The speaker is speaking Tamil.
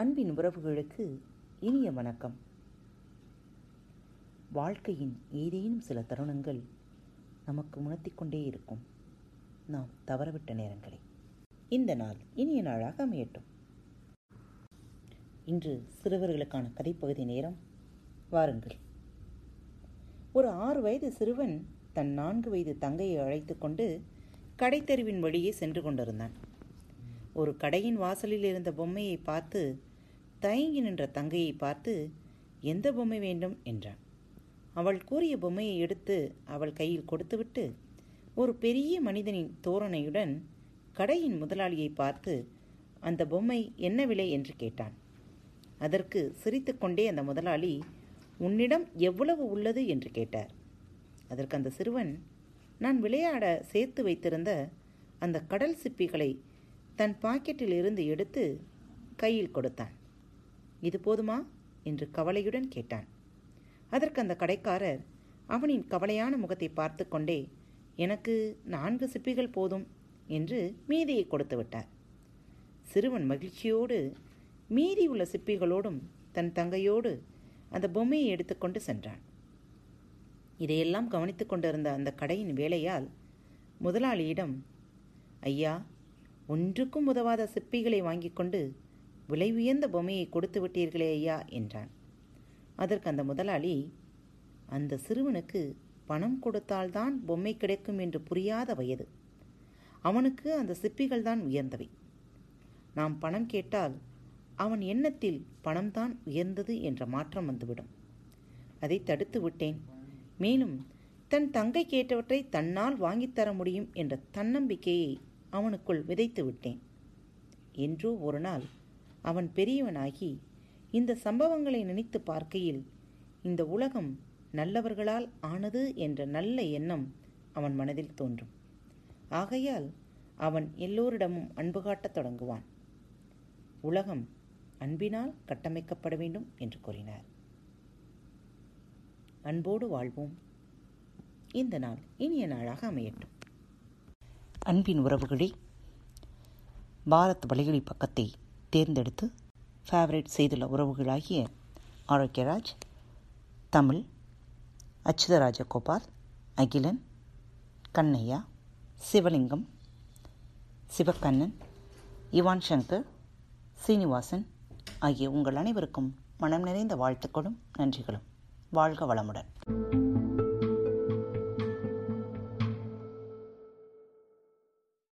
அன்பின் உறவுகளுக்கு இனிய வணக்கம். வாழ்க்கையின் ஏதேனும் சில தருணங்கள் நமக்கு உணர்த்திக் கொண்டே இருக்கும். நாம் தவறவிட்ட நேரங்களை. இந்த நாள் இனிய நாளாக அமையட்டும். இன்று சிறுவர்களுக்கான கதைப்பகுதி நேரம் வாருங்கள். ஒரு ஆறு வயது சிறுவன் தன் நான்கு வயது தங்கையை அழைத்து கொண்டு கடைத்தெருவின் வழியே சென்று கொண்டிருந்தான். ஒரு கடையின் வாசலில் இருந்த பொம்மையை பார்த்து தயங்கி நின்ற தங்கையை பார்த்து எந்த பொம்மை வேண்டும்? என்றான். அவள் கூறிய பொம்மையை எடுத்து அவள் கையில் கொடுத்துவிட்டு ஒரு பெரிய மனிதனின் தோரணையுடன் கடையின் முதலாளியை பார்த்து அந்த பொம்மை என்ன விலை? என்று கேட்டான். அதற்கு சிரித்துக்கொண்டே அந்த முதலாளி உன்னிடம் எவ்வளவு உள்ளது? என்று கேட்டார். அதற்கு அந்த சிறுவன் நான் விளையாட சேர்த்து வைத்திருந்த அந்த கடல் சிப்பிகளை தன் பாக்கெட்டில் இருந்து எடுத்து கையில் கொடுத்தான். இது போதுமா? என்று கவலையுடன் கேட்டான். அதற்கு அந்த கடைக்காரர் அவனின் கவலையான முகத்தை பார்த்து கொண்டே எனக்கு நான்கு சிப்பிகள் போதும் என்று மீதியை கொடுத்து விட்டார். சிறுவன் மகிழ்ச்சியோடு மீதி உள்ள சிப்பிகளோடும் தன் தங்கையோடு அந்த பொம்மையை எடுத்துக்கொண்டு சென்றான். இதையெல்லாம் கவனித்து கொண்டிருந்த அந்த கடையின் வேலையால் முதலாளியிடம் ஐயா ஒன்றுக்கும் உதவாத சிப்பிகளை வாங்கி கொண்டு விலை உயர்ந்த பொம்மையை கொடுத்து விட்டீர்களே ஐயா என்றான். அதற்கு அந்த முதலாளி அந்த சிறுவனுக்கு பணம் கொடுத்தால்தான் பொம்மை கிடைக்கும் என்று புரியாத வயது. அவனுக்கு அந்த சிப்பிகள் தான் உயர்ந்தவை. நாம் பணம் கேட்டால் அவன் எண்ணத்தில் பணம்தான் உயர்ந்தது என்ற மாற்றம் வந்துவிடும். அதை தடுத்து விட்டேன். மேலும் தன் தங்கை கேட்டவற்றை தன்னால் வாங்கித்தர முடியும் என்ற தன்னம்பிக்கையை அவனுக்குள் விதைத்து விட்டேன். என்றோ ஒரு நாள் அவன் பெரியவனாகி இந்த சம்பவங்களை நினைத்து பார்க்கையில் இந்த உலகம் நல்லவர்களால் ஆனது என்ற நல்ல எண்ணம் அவன் மனதில் தோன்றும். ஆகையால் அவன் எல்லோரிடமும் அன்பு காட்டத் தொடங்குவான். உலகம் அன்பினால் கட்டமைக்கப்பட வேண்டும் என்று கூறினார். அன்போடு வாழ்வோம். இந்த நாள் இனிய நாளாக அமையட்டும். அன்பின் உறவுகளே பாரத் வலையொலி பக்கத்தை தேர்ந்தெடுத்து ஃபேவரேட் செய்துள்ள உறவுகளாகிய ஆரோக்கியராஜ் தமிழ் அச்சுதராஜகோபால் அகிலன் கண்ணையா சிவலிங்கம் சிவக்கண்ணன் இவான் சங்கர் சீனிவாசன் ஆகிய உங்கள் அனைவருக்கும் மனம் நிறைந்த வாழ்த்துக்களும் நன்றிகளும். வாழ்க வளமுடன்.